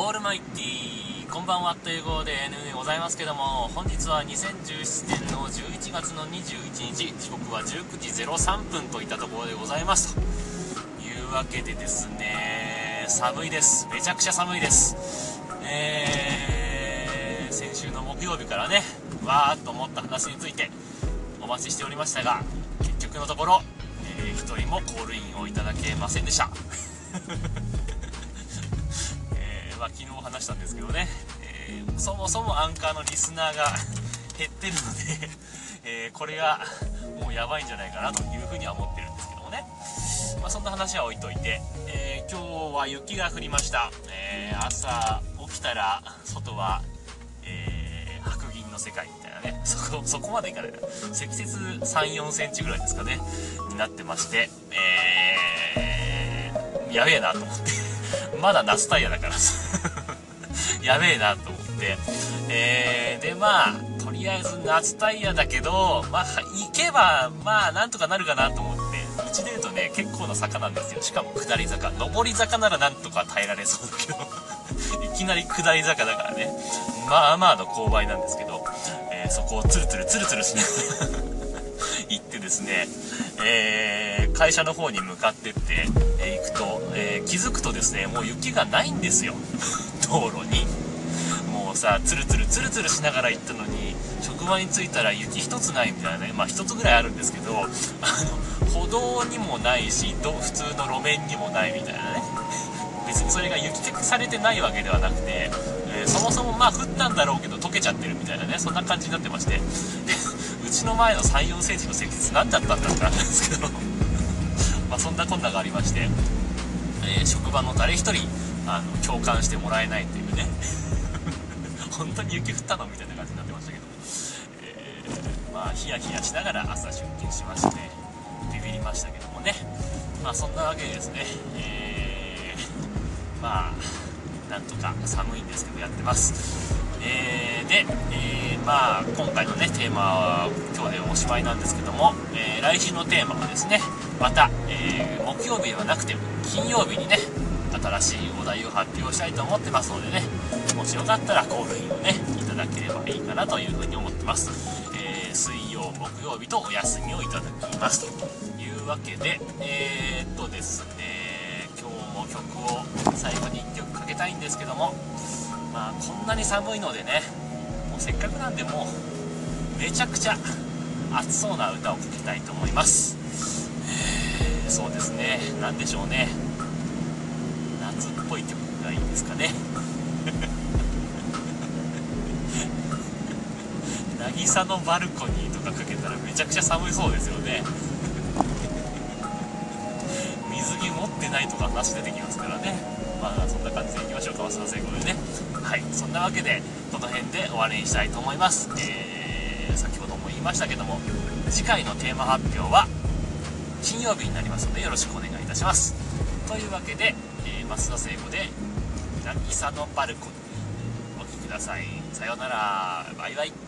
オールマイティーこんばんはということで N でございますけども本日は2017年の11月の21日時刻は19時03分といったところでございます。というわけでですね寒いです。めちゃくちゃ寒いです。えー、先週の木曜日からねわーっと思った話についてお待ちしておりましたが結局のところ、えー、1人もコールインをいただけませんでした。まあ、昨日話したんですけどね、えー、そもそもアンカーのリスナーが 減ってるのでえー、これがもうやばいんじゃないかなというふうには思ってるんですけどもね、まあ、そんな話は置いといて、えー、今日は雪が降りました、えー朝起きたら外は、え白銀の世界みたいなね。そこそこまでいかない。な積雪3 4センチぐらいですかね。になってましてえー、やべえなと思って。まだ夏タイヤだからさ やべえなと思って。えー、で、まあ、とりあえず夏タイヤだけど、まあ、行けば、まあ、なんとかなるかなと思って、うちで言うとね、結構な坂なんですよ。しかも下り坂。上り坂ならなんとか耐えられそうだけど いきなり下り坂だからね、まあまあの勾配なんですけど、えー、そこをツルツルツルツルしながら 行ってですね、えー、会社の方に向かってって、えー、えー、気づくとですね、もう雪がないんですよ。道路に。もうさ、ツルツルツルツルしながら行ったのに、職場に着いたら雪一つないみたいなね、まあ一つぐらいあるんですけど、あの、歩道にもないし、普通の路面にもないみたいなね。別にそれが雪消されてないわけではなくて、えー、そもそもまあ降ったんだろうけど溶けちゃってるみたいなね、そんな感じになってまして。うちの前の3 4センチの積雪何だったんだってなんですけど まあそんなこんながありまして、えー、職場の誰一人あの共感してもらえないっていうね。本当に雪降ったのみたいな感じになってましたけど、えー、まあヒヤヒヤしながら朝出勤しましてビビりましたけどもね。まあそんなわけでですね、えー、まあなんとか寒いんですけどやってます。えー、で、えー、まあ、今回のね、テーマは今日でおしまいなんですけども、えー、来週のテーマはですね、また、えー木曜日ではなくて、金曜日にね、新しいお題を発表したいと思ってますのでね、もしよかったらコールインをね、いただければいいかなというふうに思ってます。え水曜、木曜日とお休みをいただきますというわけで、え、っとですね、今日も曲を最後に1曲かけたいんですけども、まあこんなに寒いのでねせっかくなんでもうめちゃくちゃ暑そうな歌をかけたいと思います、えー、そうですね。何でしょうね。夏っぽい曲がいいですかね。渚のバルコニーとかかけたらめちゃくちゃ寒いそうですよね。水着持ってないとか話出てきますからね。まあそんな感じでいきましょうか。増田聖子でね。はいそんなわけでこの辺で終わりにしたいと思います、えー、先ほども言いましたけども次回のテーマ発表は金曜日になりますのでよろしくお願いいたします。というわけで、えー、増田聖子で「渚のバルコニー」お聴きください。さようなら。バイバイ。